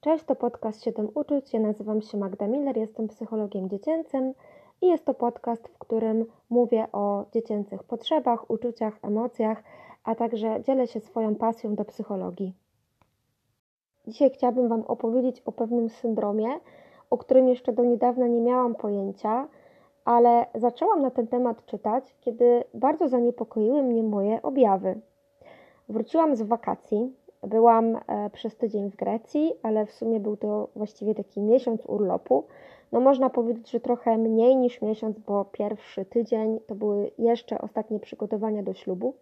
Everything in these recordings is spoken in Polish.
Cześć, to podcast 7 uczuć. Ja nazywam się Magda Miller, jestem psychologiem dziecięcym i jest to podcast, w którym mówię o dziecięcych potrzebach, uczuciach, emocjach, a także dzielę się swoją pasją do psychologii. Dzisiaj chciałabym Wam opowiedzieć o pewnym syndromie, o którym jeszcze do niedawna nie miałam pojęcia, ale zaczęłam na ten temat czytać, kiedy bardzo zaniepokoiły mnie moje objawy. Wróciłam z wakacji, byłam e, przez tydzień w Grecji, ale w sumie był to właściwie taki miesiąc urlopu. No można powiedzieć, że trochę mniej niż miesiąc, bo pierwszy tydzień to były jeszcze ostatnie przygotowania do ślubu.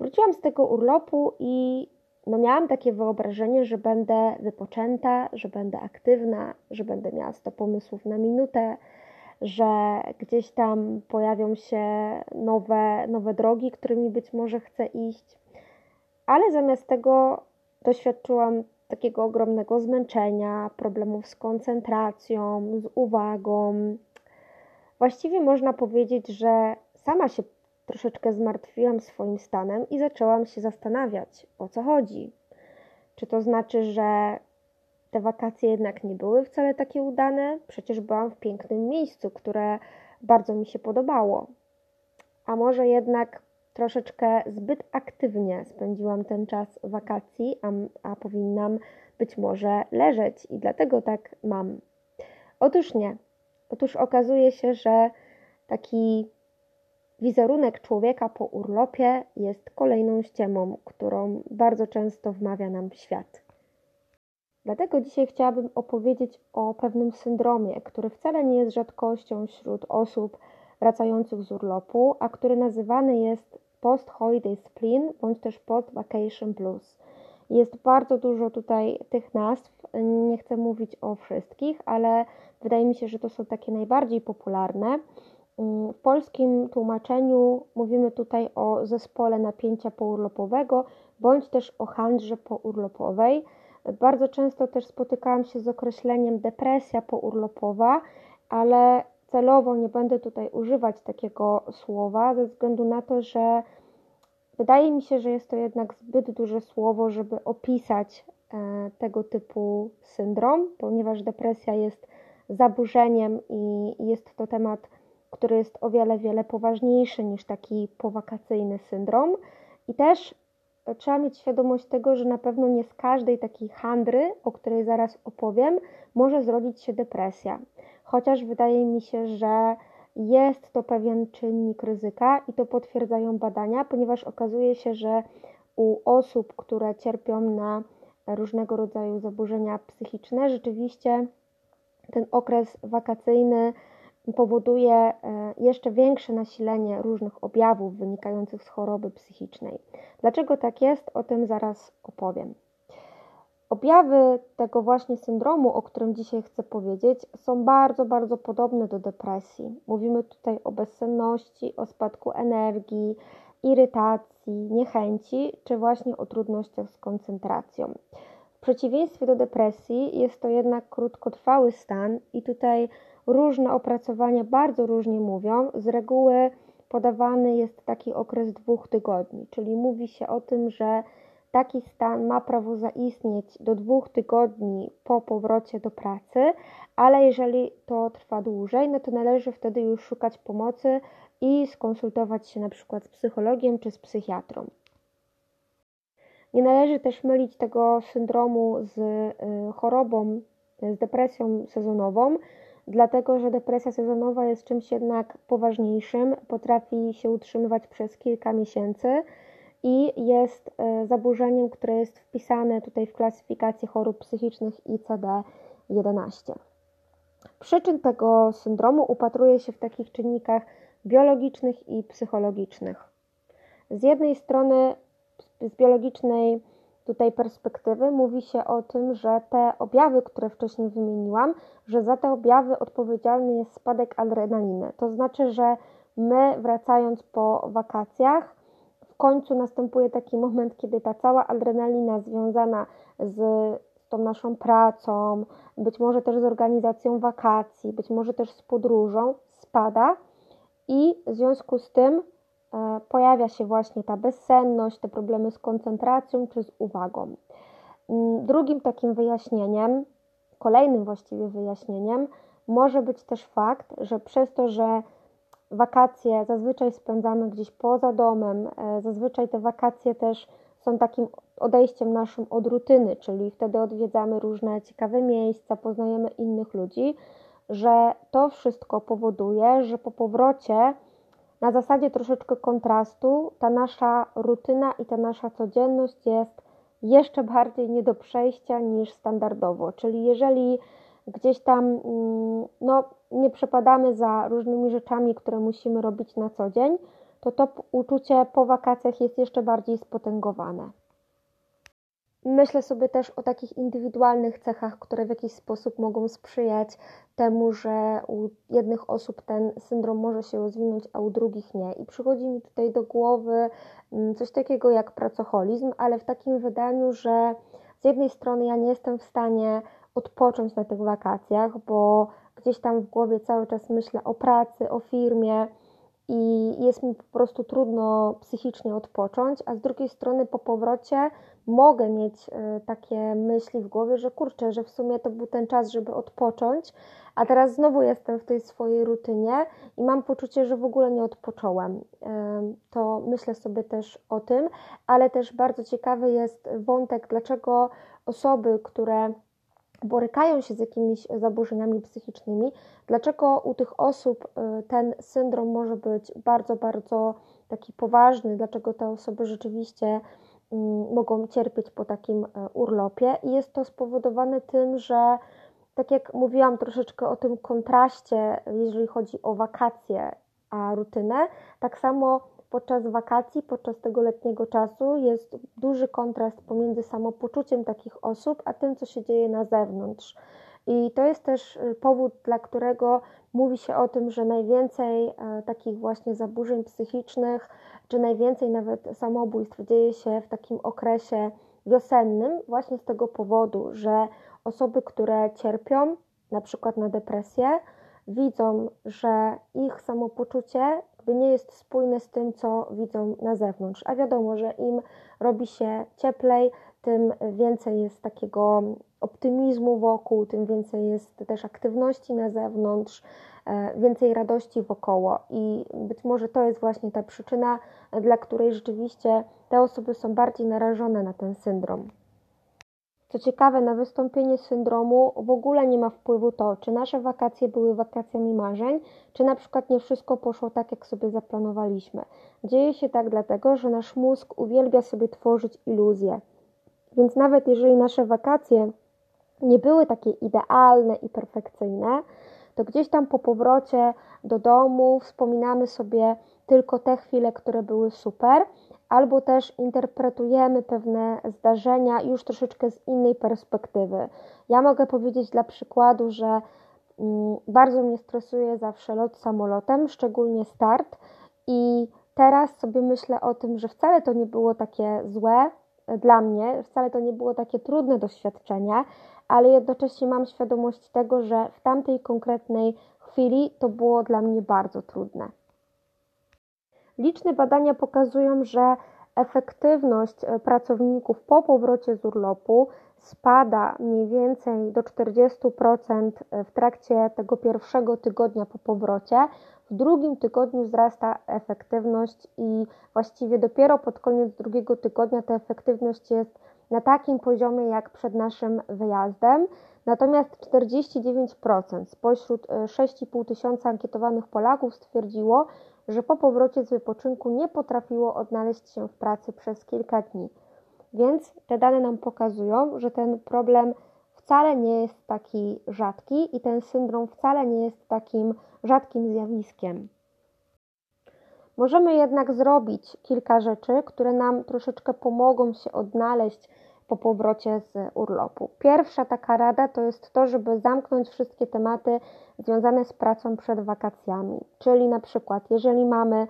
Wróciłam z tego urlopu i no miałam takie wyobrażenie, że będę wypoczęta, że będę aktywna, że będę miała 100 pomysłów na minutę, że gdzieś tam pojawią się nowe, nowe drogi, którymi być może chcę iść ale zamiast tego doświadczyłam takiego ogromnego zmęczenia, problemów z koncentracją, z uwagą. Właściwie można powiedzieć, że sama się troszeczkę zmartwiłam swoim stanem i zaczęłam się zastanawiać, o co chodzi. Czy to znaczy, że te wakacje jednak nie były wcale takie udane? Przecież byłam w pięknym miejscu, które bardzo mi się podobało. A może jednak troszeczkę zbyt aktywnie spędziłam ten czas wakacji, a, a powinnam być może leżeć i dlatego tak mam. Otóż nie. Otóż okazuje się, że taki wizerunek człowieka po urlopie jest kolejną ściemą, którą bardzo często wmawia nam świat. Dlatego dzisiaj chciałabym opowiedzieć o pewnym syndromie, który wcale nie jest rzadkością wśród osób wracających z urlopu, a który nazywany jest post-holiday spleen bądź też post-vacation blues. Jest bardzo dużo tutaj tych nazw, nie chcę mówić o wszystkich, ale wydaje mi się, że to są takie najbardziej popularne. W polskim tłumaczeniu mówimy tutaj o zespole napięcia pourlopowego bądź też o handrze pourlopowej. Bardzo często też spotykałam się z określeniem depresja pourlopowa, ale celowo nie będę tutaj używać takiego słowa, ze względu na to, że wydaje mi się, że jest to jednak zbyt duże słowo, żeby opisać e, tego typu syndrom, ponieważ depresja jest zaburzeniem i jest to temat, który jest o wiele, wiele poważniejszy niż taki powakacyjny syndrom. I też trzeba mieć świadomość tego, że na pewno nie z każdej takiej handry, o której zaraz opowiem, może zrodzić się depresja chociaż wydaje mi się, że jest to pewien czynnik ryzyka i to potwierdzają badania, ponieważ okazuje się, że u osób, które cierpią na różnego rodzaju zaburzenia psychiczne, rzeczywiście ten okres wakacyjny powoduje e, jeszcze większe nasilenie różnych objawów wynikających z choroby psychicznej. Dlaczego tak jest, o tym zaraz opowiem. Objawy tego właśnie syndromu, o którym dzisiaj chcę powiedzieć, są bardzo, bardzo podobne do depresji. Mówimy tutaj o bezsenności, o spadku energii, irytacji, niechęci, czy właśnie o trudnościach z koncentracją. W przeciwieństwie do depresji jest to jednak krótkotrwały stan i tutaj różne opracowania bardzo różnie mówią. Z reguły podawany jest taki okres dwóch tygodni, czyli mówi się o tym, że Taki stan ma prawo zaistnieć do dwóch tygodni po powrocie do pracy, ale jeżeli to trwa dłużej, no to należy wtedy już szukać pomocy i skonsultować się na przykład z psychologiem czy z psychiatrą. Nie należy też mylić tego syndromu z y, chorobą, z depresją sezonową, dlatego że depresja sezonowa jest czymś jednak poważniejszym, potrafi się utrzymywać przez kilka miesięcy i jest e, zaburzeniem, które jest wpisane tutaj w klasyfikację chorób psychicznych ICD-11. Przyczyn tego syndromu upatruje się w takich czynnikach biologicznych i psychologicznych. Z jednej strony, z biologicznej tutaj perspektywy, mówi się o tym, że te objawy, które wcześniej wymieniłam, że za te objawy odpowiedzialny jest spadek adrenaliny. To znaczy, że my wracając po wakacjach, w końcu następuje taki moment, kiedy ta cała adrenalina związana z, tą naszą pracą, być może też z organizacją wakacji, być może też z podróżą, spada i w związku z tym e, pojawia się właśnie ta bezsenność, te problemy z koncentracją czy z uwagą. Mm, drugim takim wyjaśnieniem, kolejnym właściwie wyjaśnieniem, może być też fakt, że przez to, że wakacje zazwyczaj spędzamy gdzieś poza domem, e, zazwyczaj te wakacje też są takim odejściem naszym od rutyny, czyli wtedy odwiedzamy różne ciekawe miejsca, poznajemy innych ludzi, że to wszystko powoduje, że po powrocie na zasadzie troszeczkę kontrastu ta nasza rutyna i ta nasza codzienność jest jeszcze bardziej nie do przejścia niż standardowo. Czyli jeżeli gdzieś tam mm, no, nie przepadamy za różnymi rzeczami, które musimy robić na co dzień, to to uczucie po wakacjach jest jeszcze bardziej spotęgowane. Myślę sobie też o takich indywidualnych cechach, które w jakiś sposób mogą sprzyjać temu, że u jednych osób ten syndrom może się rozwinąć, a u drugich nie. I przychodzi mi tutaj do głowy mm, coś takiego jak pracoholizm, ale w takim wydaniu, że z jednej strony ja nie jestem w stanie odpocząć na tych wakacjach, bo gdzieś tam w głowie cały czas myślę o pracy, o firmie i jest mi po prostu trudno psychicznie odpocząć, a z drugiej strony po powrocie mogę mieć e, takie myśli w głowie, że kurczę, że w sumie to był ten czas, żeby odpocząć, a teraz znowu jestem w tej swojej rutynie i mam poczucie, że w ogóle nie odpocząłem. To myślę sobie też o tym, ale też bardzo ciekawy jest wątek, dlaczego osoby, które borykają się z jakimiś zaburzeniami psychicznymi, dlaczego u tych osób y, ten syndrom może być bardzo, bardzo taki poważny, dlaczego te osoby rzeczywiście mm, mogą cierpieć po takim y, urlopie? I jest to spowodowane tym, że tak jak mówiłam troszeczkę o tym kontraście, jeżeli chodzi o wakacje a rutynę, tak samo podczas wakacji, podczas tego letniego czasu jest duży kontrast pomiędzy samopoczuciem takich osób, a tym, co się dzieje na zewnątrz. I to jest też y, powód, dla którego mówi się o tym, że najwięcej e, takich właśnie zaburzeń psychicznych, czy najwięcej nawet samobójstw dzieje się w takim okresie wiosennym, właśnie z tego powodu, że osoby, które cierpią na przykład na depresję, widzą, że ich samopoczucie nie jest spójne z tym, co widzą na zewnątrz. A wiadomo, że im robi się cieplej, tym więcej jest takiego optymizmu wokół, tym więcej jest też aktywności na zewnątrz, e, więcej radości wokoło. I być może to jest właśnie ta przyczyna, dla której rzeczywiście te osoby są bardziej narażone na ten syndrom. Co ciekawe, na wystąpienie syndromu w ogóle nie ma wpływu to, czy nasze wakacje były wakacjami marzeń, czy na przykład nie wszystko poszło tak, jak sobie zaplanowaliśmy. Dzieje się tak dlatego, że nasz mózg uwielbia sobie tworzyć iluzje. Więc nawet jeżeli nasze wakacje nie były takie idealne i perfekcyjne, to gdzieś tam po powrocie do domu wspominamy sobie tylko te chwile, które były super, albo też interpretujemy pewne zdarzenia już troszeczkę z innej perspektywy. Ja mogę powiedzieć dla przykładu, że mm, bardzo mnie stresuje zawsze lot samolotem, szczególnie start, i teraz sobie myślę o tym, że wcale to nie było takie złe dla mnie, wcale to nie było takie trudne doświadczenie, ale jednocześnie mam świadomość tego, że w tamtej konkretnej chwili to było dla mnie bardzo trudne. Liczne badania pokazują, że efektywność e, pracowników po powrocie z urlopu spada mniej więcej do 40% e, w trakcie tego pierwszego tygodnia po powrocie. W drugim tygodniu wzrasta efektywność i właściwie dopiero pod koniec drugiego tygodnia ta efektywność jest na takim poziomie jak przed naszym wyjazdem. Natomiast 49% spośród 6,5 e, tysiąca ankietowanych Polaków stwierdziło, że po powrocie z wypoczynku nie potrafiło odnaleźć się w pracy przez kilka dni. Więc te dane nam pokazują, że ten problem wcale nie jest taki rzadki i ten syndrom wcale nie jest takim rzadkim zjawiskiem. Możemy jednak zrobić kilka rzeczy, które nam troszeczkę pomogą się odnaleźć po powrocie z urlopu. Pierwsza taka rada to jest to, żeby zamknąć wszystkie tematy związane z pracą przed wakacjami. Czyli na przykład, jeżeli mamy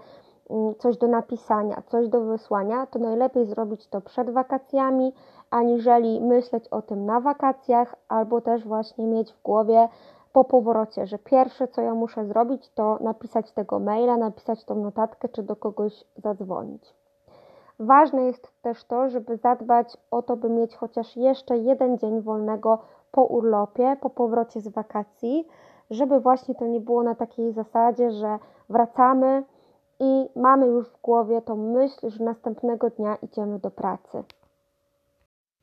mm, coś do napisania, coś do wysłania, to najlepiej zrobić to przed wakacjami, aniżeli myśleć o tym na wakacjach, albo też właśnie mieć w głowie po powrocie, że pierwsze co ja muszę zrobić, to napisać tego maila, napisać tą notatkę, czy do kogoś zadzwonić. Ważne jest też to, żeby zadbać o to, by mieć chociaż jeszcze jeden dzień wolnego po urlopie, po powrocie z wakacji, żeby właśnie to nie było na takiej zasadzie, że wracamy i mamy już w głowie tą myśl, że następnego dnia idziemy do pracy.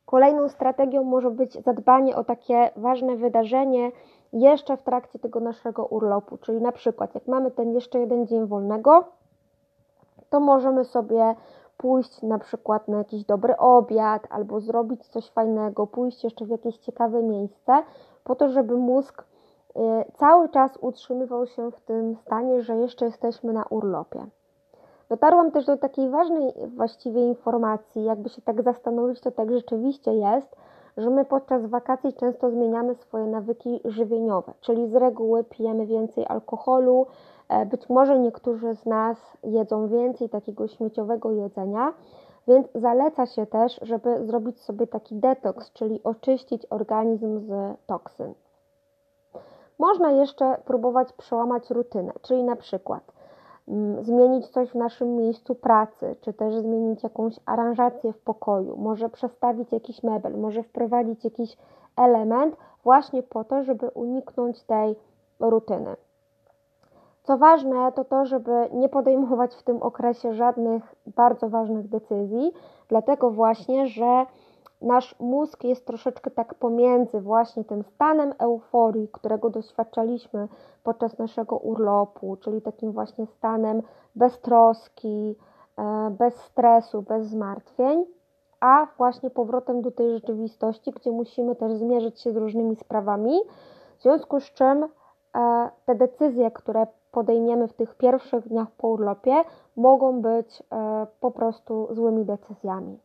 Kolejną strategią może być zadbanie o takie ważne wydarzenie jeszcze w trakcie tego naszego urlopu, czyli na przykład jak mamy ten jeszcze jeden dzień wolnego, to możemy sobie pójść na przykład na jakiś dobry obiad albo zrobić coś fajnego, pójść jeszcze w jakieś ciekawe miejsce, po to, żeby mózg y, cały czas utrzymywał się w tym stanie, że jeszcze jesteśmy na urlopie. Dotarłam też do takiej ważnej właściwie informacji, jakby się tak zastanowić, to tak rzeczywiście jest, że my podczas wakacji często zmieniamy swoje nawyki żywieniowe, czyli z reguły pijemy więcej alkoholu, być może niektórzy z nas jedzą więcej takiego śmieciowego jedzenia, więc zaleca się też, żeby zrobić sobie taki detoks, czyli oczyścić organizm z toksyn. Można jeszcze próbować przełamać rutynę, czyli na przykład Mm, zmienić coś w naszym miejscu pracy, czy też zmienić jakąś aranżację w pokoju, może przestawić jakiś mebel, może wprowadzić jakiś element, właśnie po to, żeby uniknąć tej rutyny. Co ważne, to to, żeby nie podejmować w tym okresie żadnych bardzo ważnych decyzji, dlatego właśnie, że nasz mózg jest troszeczkę tak pomiędzy właśnie tym stanem euforii, którego doświadczaliśmy podczas naszego urlopu, czyli takim właśnie stanem bez troski, e, bez stresu, bez zmartwień, a właśnie powrotem do tej rzeczywistości, gdzie musimy też zmierzyć się z różnymi sprawami, w związku z czym e, te decyzje, które podejmiemy w tych pierwszych dniach po urlopie, mogą być e, po prostu złymi decyzjami.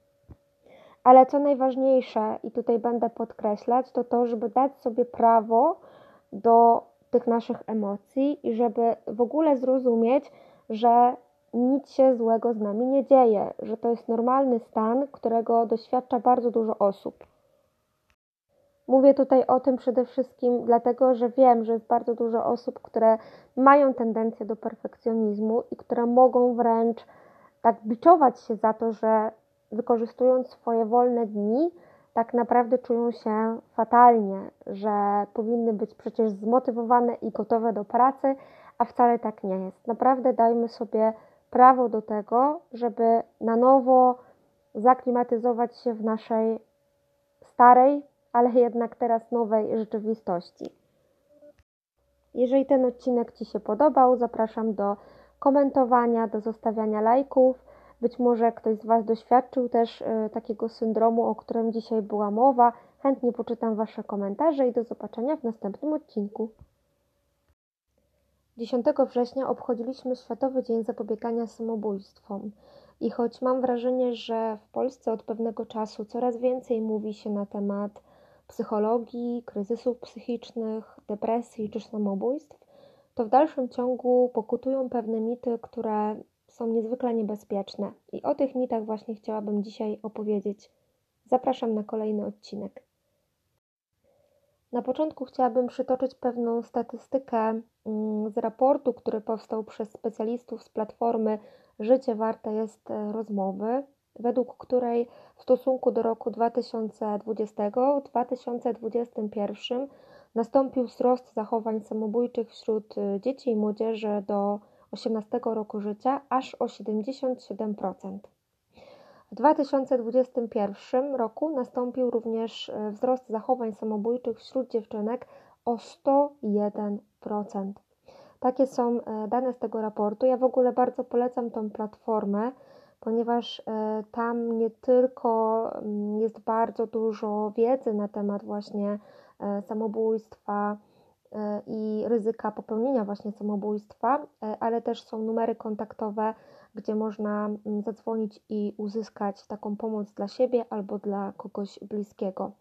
Ale co najważniejsze, i tutaj będę podkreślać, to to, żeby dać sobie prawo do tych naszych emocji i żeby w ogóle zrozumieć, że nic się złego z nami nie dzieje, że to jest normalny stan, którego doświadcza bardzo dużo osób. Mówię tutaj o tym przede wszystkim dlatego, że wiem, że jest bardzo dużo osób, które mają tendencję do perfekcjonizmu i które mogą wręcz tak biczować się za to, że wykorzystując swoje wolne dni, tak naprawdę czują się fatalnie, że powinny być przecież zmotywowane i gotowe do pracy, a wcale tak nie jest. Naprawdę dajmy sobie prawo do tego, żeby na nowo zaklimatyzować się w naszej starej, ale jednak teraz nowej rzeczywistości. Jeżeli ten odcinek Ci się podobał, zapraszam do komentowania, do zostawiania lajków być może ktoś z Was doświadczył też e, takiego syndromu, o którym dzisiaj była mowa. Chętnie poczytam Wasze komentarze i do zobaczenia w następnym odcinku. 10 września obchodziliśmy Światowy Dzień Zapobiegania Samobójstwom. I choć mam wrażenie, że w Polsce od pewnego czasu coraz więcej mówi się na temat psychologii, kryzysów psychicznych, depresji czy samobójstw, to w dalszym ciągu pokutują pewne mity, które są niezwykle niebezpieczne i o tych mitach właśnie chciałabym dzisiaj opowiedzieć. Zapraszam na kolejny odcinek. Na początku chciałabym przytoczyć pewną statystykę mm, z raportu, który powstał przez specjalistów z platformy Życie warte jest e, rozmowy, według której w stosunku do roku 2020-2021 nastąpił wzrost zachowań samobójczych wśród e, dzieci i młodzieży do 18 roku życia aż o 77%. W 2021 roku nastąpił również e, wzrost zachowań samobójczych wśród dziewczynek o 101%. Takie są e, dane z tego raportu. Ja w ogóle bardzo polecam tą platformę, ponieważ e, tam nie tylko mm, jest bardzo dużo wiedzy na temat właśnie samobójstwa, E, i ryzyka popełnienia właśnie samobójstwa, e, ale też są numery kontaktowe, gdzie można mm, zadzwonić i uzyskać taką pomoc dla siebie albo dla kogoś bliskiego.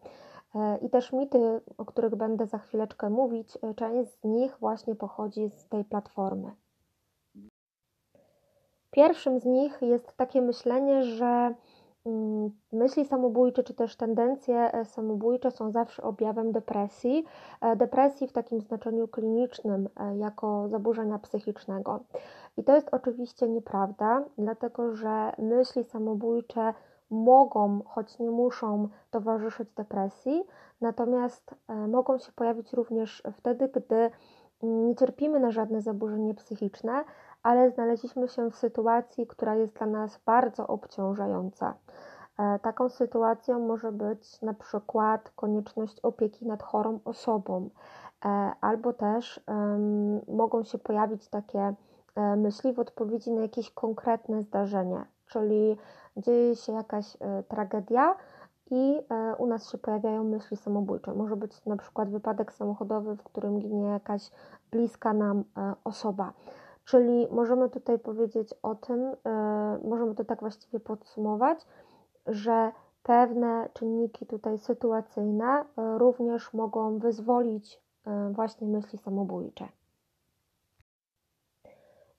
E, I też mity, o których będę za chwileczkę mówić, część z nich właśnie pochodzi z tej platformy. Pierwszym z nich jest takie myślenie, że mm, myśli samobójcze czy też tendencje e, samobójcze są zawsze objawem depresji. E, depresji w takim znaczeniu klinicznym, e, jako zaburzenia psychicznego. I to jest oczywiście nieprawda, dlatego że myśli samobójcze mogą, choć nie muszą towarzyszyć depresji, natomiast mogą się pojawić również wtedy, gdy nie cierpimy na żadne zaburzenie psychiczne, ale znaleźliśmy się w sytuacji, która jest dla nas bardzo obciążająca. E, taką sytuacją może być na przykład konieczność opieki nad chorą osobą, e, albo też mogą się pojawić takie e, myśli w odpowiedzi na jakieś konkretne zdarzenie, czyli dzieje się jakaś tragedia, i u nas się pojawiają myśli samobójcze. Może być na przykład wypadek samochodowy, w którym ginie jakaś bliska nam osoba. Czyli możemy tutaj powiedzieć o tym, e, możemy to tak właściwie podsumować, że pewne czynniki tutaj sytuacyjne e, również mogą wyzwolić e, właśnie myśli samobójcze.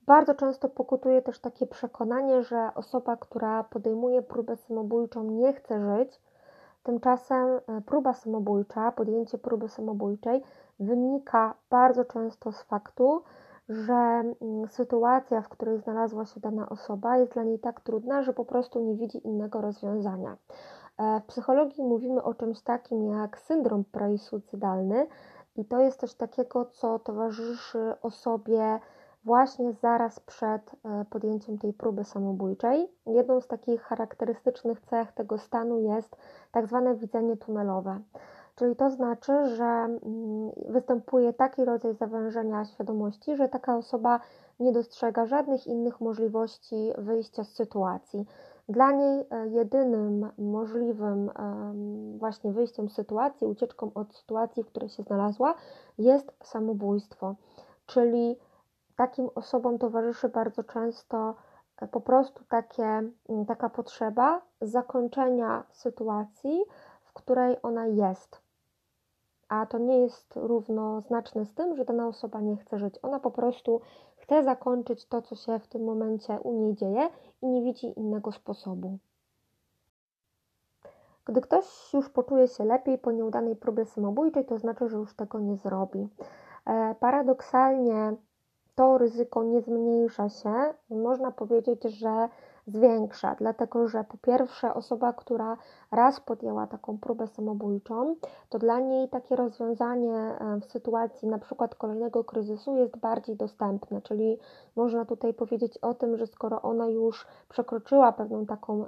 Bardzo często pokutuje też takie przekonanie, że osoba, która podejmuje próbę samobójczą, nie chce żyć. Tymczasem próba samobójcza, podjęcie próby samobójczej wynika bardzo często z faktu, że mm, sytuacja, w której znalazła się dana osoba, jest dla niej tak trudna, że po prostu nie widzi innego rozwiązania. E, w psychologii mówimy o czymś takim jak syndrom presuicydalny i to jest coś takiego, co towarzyszy osobie właśnie zaraz przed e, podjęciem tej próby samobójczej. Jedną z takich charakterystycznych cech tego stanu jest tak zwane widzenie tunelowe. Czyli to znaczy, że mm, występuje taki rodzaj zawężenia świadomości, że taka osoba nie dostrzega żadnych innych możliwości wyjścia z sytuacji. Dla niej e, jedynym możliwym właśnie wyjściem z sytuacji, ucieczką od sytuacji, w której się znalazła, jest samobójstwo. Czyli takim osobom towarzyszy bardzo często e, po prostu takie, taka potrzeba zakończenia sytuacji, w której ona jest a to nie jest równoznaczne z tym, że dana osoba nie chce żyć. Ona po prostu chce zakończyć to, co się w tym momencie u niej dzieje i nie widzi innego sposobu. Gdy ktoś już poczuje się lepiej po nieudanej próbie samobójczej, to znaczy, że już tego nie zrobi. E, paradoksalnie to ryzyko nie zmniejsza się. Można powiedzieć, że zwiększa, dlatego że po pierwsze osoba, która raz podjęła taką próbę samobójczą, to dla niej takie rozwiązanie e, w sytuacji na przykład kolejnego kryzysu jest bardziej dostępne, czyli można tutaj powiedzieć o tym, że skoro ona już przekroczyła pewną taką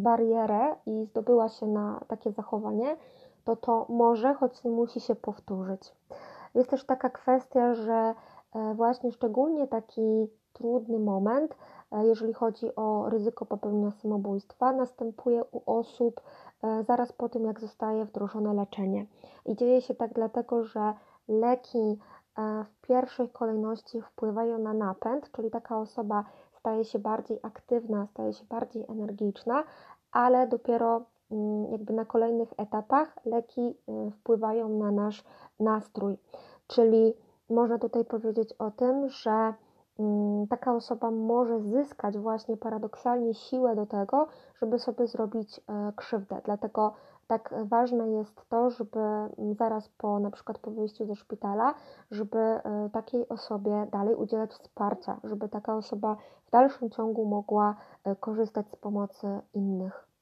barierę i zdobyła się na takie zachowanie, to to może, choć nie musi się powtórzyć. Jest też taka kwestia, że e, właśnie szczególnie taki trudny moment jeżeli chodzi o ryzyko popełnienia samobójstwa, następuje u osób e, zaraz po tym, jak zostaje wdrożone leczenie. I dzieje się tak dlatego, że leki e, w pierwszej kolejności wpływają na napęd, czyli taka osoba staje się bardziej aktywna, staje się bardziej energiczna, ale dopiero mm, jakby na kolejnych etapach leki wpływają na nasz nastrój. Czyli można tutaj powiedzieć o tym, że taka osoba może zyskać właśnie paradoksalnie siłę do tego, żeby sobie zrobić e, krzywdę. Dlatego tak ważne jest to, żeby mm, zaraz po na przykład po wyjściu ze szpitala, żeby e, takiej osobie dalej udzielać wsparcia, żeby taka osoba w dalszym ciągu mogła e, korzystać z pomocy innych.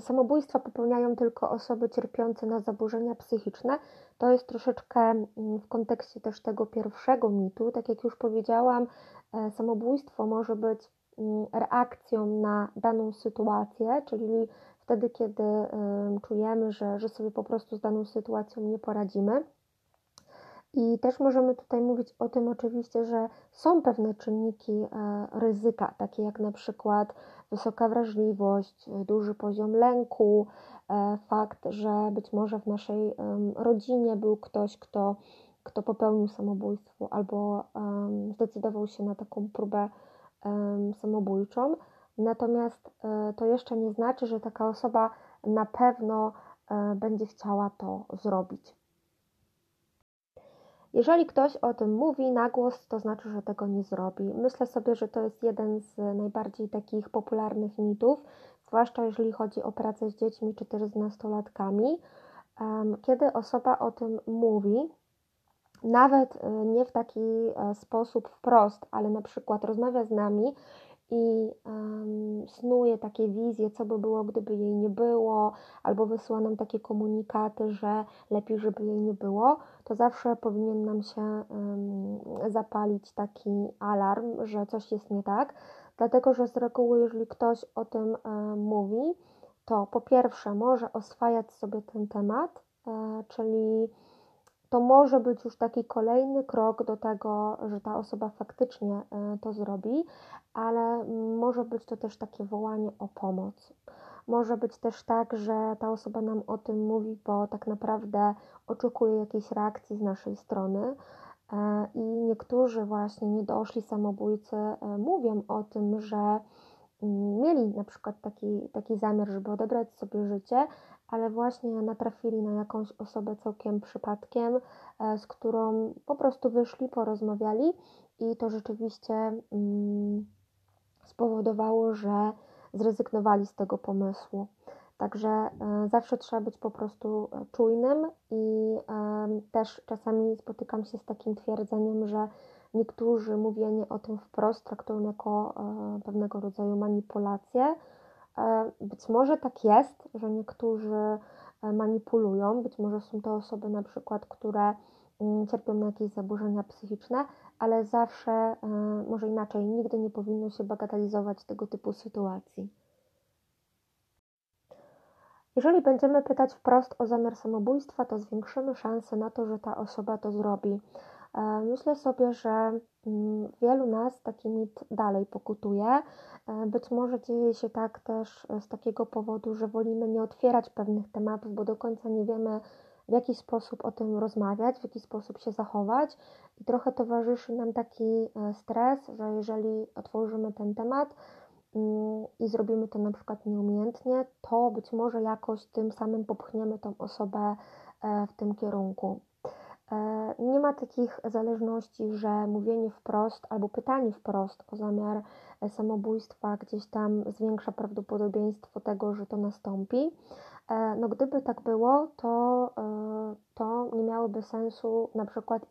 Samobójstwa popełniają tylko osoby cierpiące na zaburzenia psychiczne. To jest troszeczkę mm, w kontekście też tego pierwszego mitu. Tak jak już powiedziałam, e, samobójstwo może być mm, reakcją na daną sytuację, czyli wtedy, kiedy czujemy, że, że sobie po prostu z daną sytuacją nie poradzimy. I też możemy tutaj mówić o tym oczywiście, że są pewne czynniki e, ryzyka, takie jak na przykład wysoka wrażliwość, duży poziom lęku, e, fakt, że być może w naszej rodzinie był ktoś, kto, kto popełnił samobójstwo albo zdecydował się na taką próbę samobójczą. Natomiast e, to jeszcze nie znaczy, że taka osoba na pewno będzie chciała to zrobić. Jeżeli ktoś o tym mówi na głos, to znaczy, że tego nie zrobi. Myślę sobie, że to jest jeden z najbardziej takich popularnych mitów, zwłaszcza jeżeli chodzi o pracę z dziećmi czy też z nastolatkami, kiedy osoba o tym mówi, nawet e, nie w taki e, sposób wprost, ale na przykład rozmawia z nami i um, snuje takie wizje, co by było, gdyby jej nie było, albo wysyła nam takie komunikaty, że lepiej, żeby jej nie było, to zawsze powinien nam się um, zapalić taki alarm, że coś jest nie tak, dlatego że z reguły, jeżeli ktoś o tym um, mówi, to po pierwsze może oswajać sobie ten temat, e, czyli to może być już taki kolejny krok do tego, że ta osoba faktycznie e, to zrobi, ale może być to też takie wołanie o pomoc. Może być też tak, że ta osoba nam o tym mówi, bo tak naprawdę oczekuje jakiejś reakcji z naszej strony. E, I niektórzy właśnie niedoszli samobójcy e, mówią o tym, że mieli na przykład taki, taki zamiar, żeby odebrać sobie życie, ale właśnie natrafili na jakąś osobę całkiem przypadkiem, e, z którą po prostu wyszli, porozmawiali i to rzeczywiście mm, spowodowało, że zrezygnowali z tego pomysłu. Także e, zawsze trzeba być po prostu e, czujnym i też czasami spotykam się z takim twierdzeniem, że niektórzy mówienie o tym wprost traktują jako pewnego rodzaju manipulację E, być może tak jest, że niektórzy e, manipulują, być może są to osoby na przykład, które mm, cierpią na jakieś zaburzenia psychiczne, ale zawsze, e, może inaczej, nigdy nie powinno się bagatelizować tego typu sytuacji. Jeżeli będziemy pytać wprost o zamiar samobójstwa, to zwiększymy szanse na to, że ta osoba to zrobi. Myślę sobie, że mm, wielu nas taki mit dalej pokutuje. Być może dzieje się tak też z takiego powodu, że wolimy nie otwierać pewnych tematów, bo do końca nie wiemy, w jaki sposób o tym rozmawiać, w jaki sposób się zachować. I trochę towarzyszy nam taki e, stres, że jeżeli otworzymy ten temat mm, i zrobimy to na przykład nieumiejętnie, to być może jakoś tym samym popchniemy tą osobę e, w tym kierunku. E, nie ma takich zależności, że mówienie wprost albo pytanie wprost o zamiar e, samobójstwa gdzieś tam zwiększa prawdopodobieństwo tego, że to nastąpi. E, no gdyby tak było, to, to nie miałoby sensu na przykład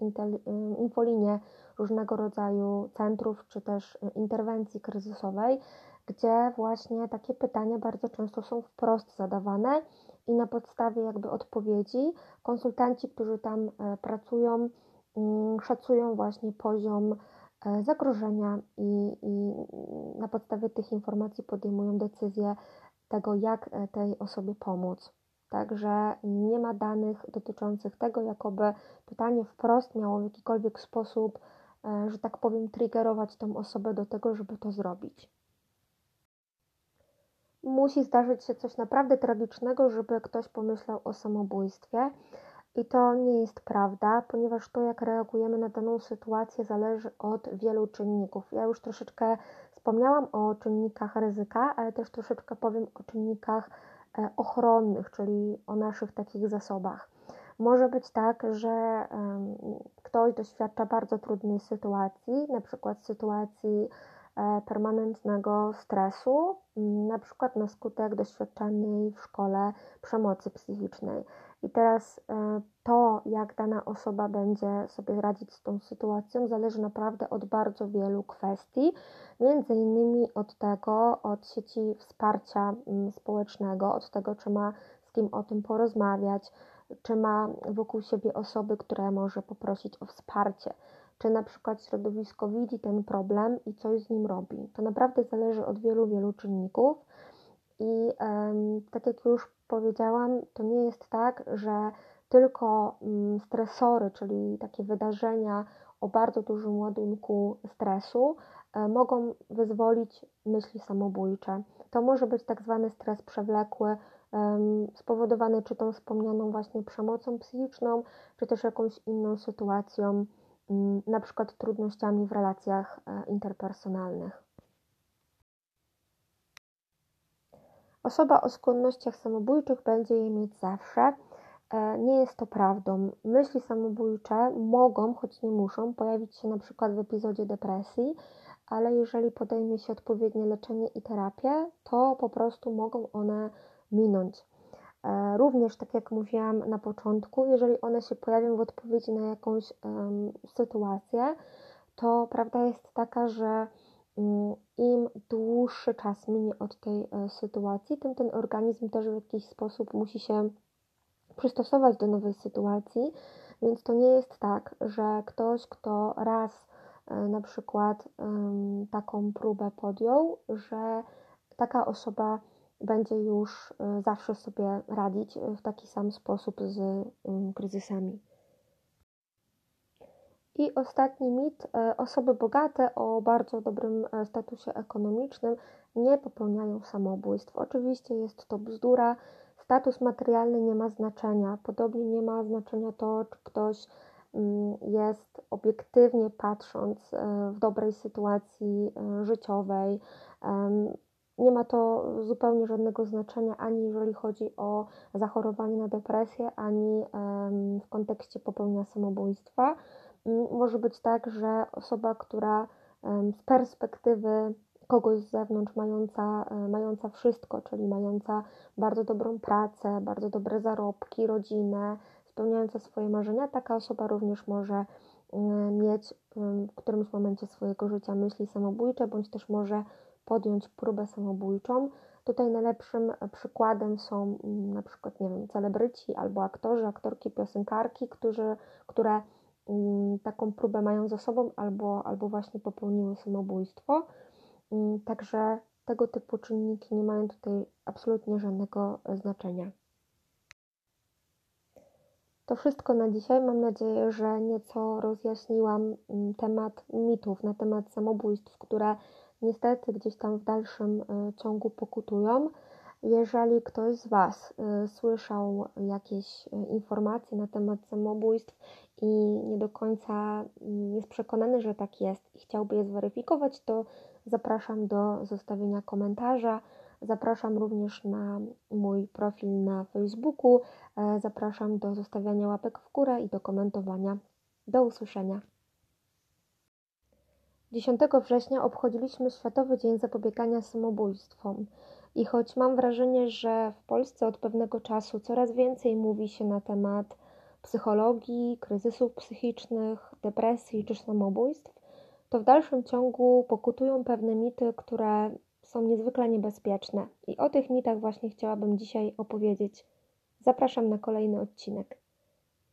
infolinie różnego rodzaju centrów czy też interwencji kryzysowej, gdzie właśnie takie pytania bardzo często są wprost zadawane i na podstawie jakby odpowiedzi konsultanci, którzy tam e, pracują, mm, szacują właśnie poziom e, zagrożenia i, i na podstawie tych informacji podejmują decyzję tego, jak e, tej osobie pomóc. Także nie ma danych dotyczących tego, jakoby pytanie wprost miało w jakikolwiek sposób, że tak powiem, triggerować tą osobę do tego, żeby to zrobić musi zdarzyć się coś naprawdę tragicznego, żeby ktoś pomyślał o samobójstwie. I to nie jest prawda, ponieważ to, jak reagujemy na daną sytuację, zależy od wielu czynników. Ja już troszeczkę wspomniałam o czynnikach ryzyka, ale też troszeczkę powiem o czynnikach e, ochronnych, czyli o naszych takich zasobach. Może być tak, że ktoś doświadcza bardzo trudnej sytuacji, na przykład sytuacji permanentnego stresu, mm, na przykład na skutek doświadczanej w szkole przemocy psychicznej. I teraz e, to, jak dana osoba będzie sobie radzić z tą sytuacją, zależy naprawdę od bardzo wielu kwestii, między innymi od tego, od sieci wsparcia mm, społecznego, od tego, czy ma z kim o tym porozmawiać, czy ma wokół siebie osoby, które może poprosić o wsparcie czy na przykład środowisko widzi ten problem i coś z nim robi. To naprawdę zależy od wielu, wielu czynników. I tak jak już powiedziałam, to nie jest tak, że tylko mm, stresory, czyli takie wydarzenia o bardzo dużym ładunku stresu, e, mogą wyzwolić myśli samobójcze. To może być tak zwany stres przewlekły, spowodowany czy tą wspomnianą właśnie przemocą psychiczną, czy też jakąś inną sytuacją na przykład trudnościami w relacjach e, interpersonalnych. Osoba o skłonnościach samobójczych będzie je mieć zawsze. E, nie jest to prawdą. Myśli samobójcze mogą, choć nie muszą, pojawić się na przykład w epizodzie depresji, ale jeżeli podejmie się odpowiednie leczenie i terapię, to po prostu mogą one minąć. E, również, tak jak mówiłam na początku, jeżeli one się pojawią w odpowiedzi na jakąś um, sytuację, to prawda jest taka, że um, im dłuższy czas minie od tej e, sytuacji, tym ten organizm też w jakiś sposób musi się przystosować do nowej sytuacji, więc to nie jest tak, że ktoś, kto raz e, na przykład taką próbę podjął, że taka osoba będzie już y, zawsze sobie radzić w taki sam sposób z kryzysami. I ostatni mit. E, osoby bogate o bardzo dobrym e, statusie ekonomicznym nie popełniają samobójstw. Oczywiście jest to bzdura. Status materialny nie ma znaczenia. Podobnie nie ma znaczenia to, czy ktoś jest obiektywnie patrząc e, w dobrej sytuacji życiowej, nie ma to zupełnie żadnego znaczenia ani jeżeli chodzi o zachorowanie na depresję, ani w kontekście popełnienia samobójstwa. Mm, może być tak, że osoba, która z perspektywy kogoś z zewnątrz, mająca, e, mająca wszystko, czyli mająca bardzo dobrą pracę, bardzo dobre zarobki, rodzinę, spełniająca swoje marzenia, taka osoba również może mm, mieć w którymś momencie swojego życia myśli samobójcze, bądź też może podjąć próbę samobójczą. Tutaj najlepszym przykładem są mm, na przykład, nie wiem, celebryci albo aktorzy, aktorki, piosenkarki, którzy, które mm, taką próbę mają za sobą albo, albo właśnie popełniły samobójstwo. Mm, także tego typu czynniki nie mają tutaj absolutnie żadnego znaczenia. To wszystko na dzisiaj. Mam nadzieję, że nieco rozjaśniłam temat mitów na temat samobójstw, które niestety gdzieś tam w dalszym e, ciągu pokutują. Jeżeli ktoś z Was e, słyszał jakieś e, informacje na temat samobójstw i nie do końca mm, jest przekonany, że tak jest i chciałby je zweryfikować, to zapraszam do zostawienia komentarza. Zapraszam również na mój profil na Facebooku. Zapraszam do zostawiania łapek w górę i do komentowania. Do usłyszenia. 10 września obchodziliśmy Światowy Dzień Zapobiegania Samobójstwom. I choć mam wrażenie, że w Polsce od pewnego czasu coraz więcej mówi się na temat psychologii, kryzysów psychicznych, depresji czy samobójstw, to w dalszym ciągu pokutują pewne mity, które są niezwykle niebezpieczne. I o tych mitach właśnie chciałabym dzisiaj opowiedzieć. Zapraszam na kolejny odcinek.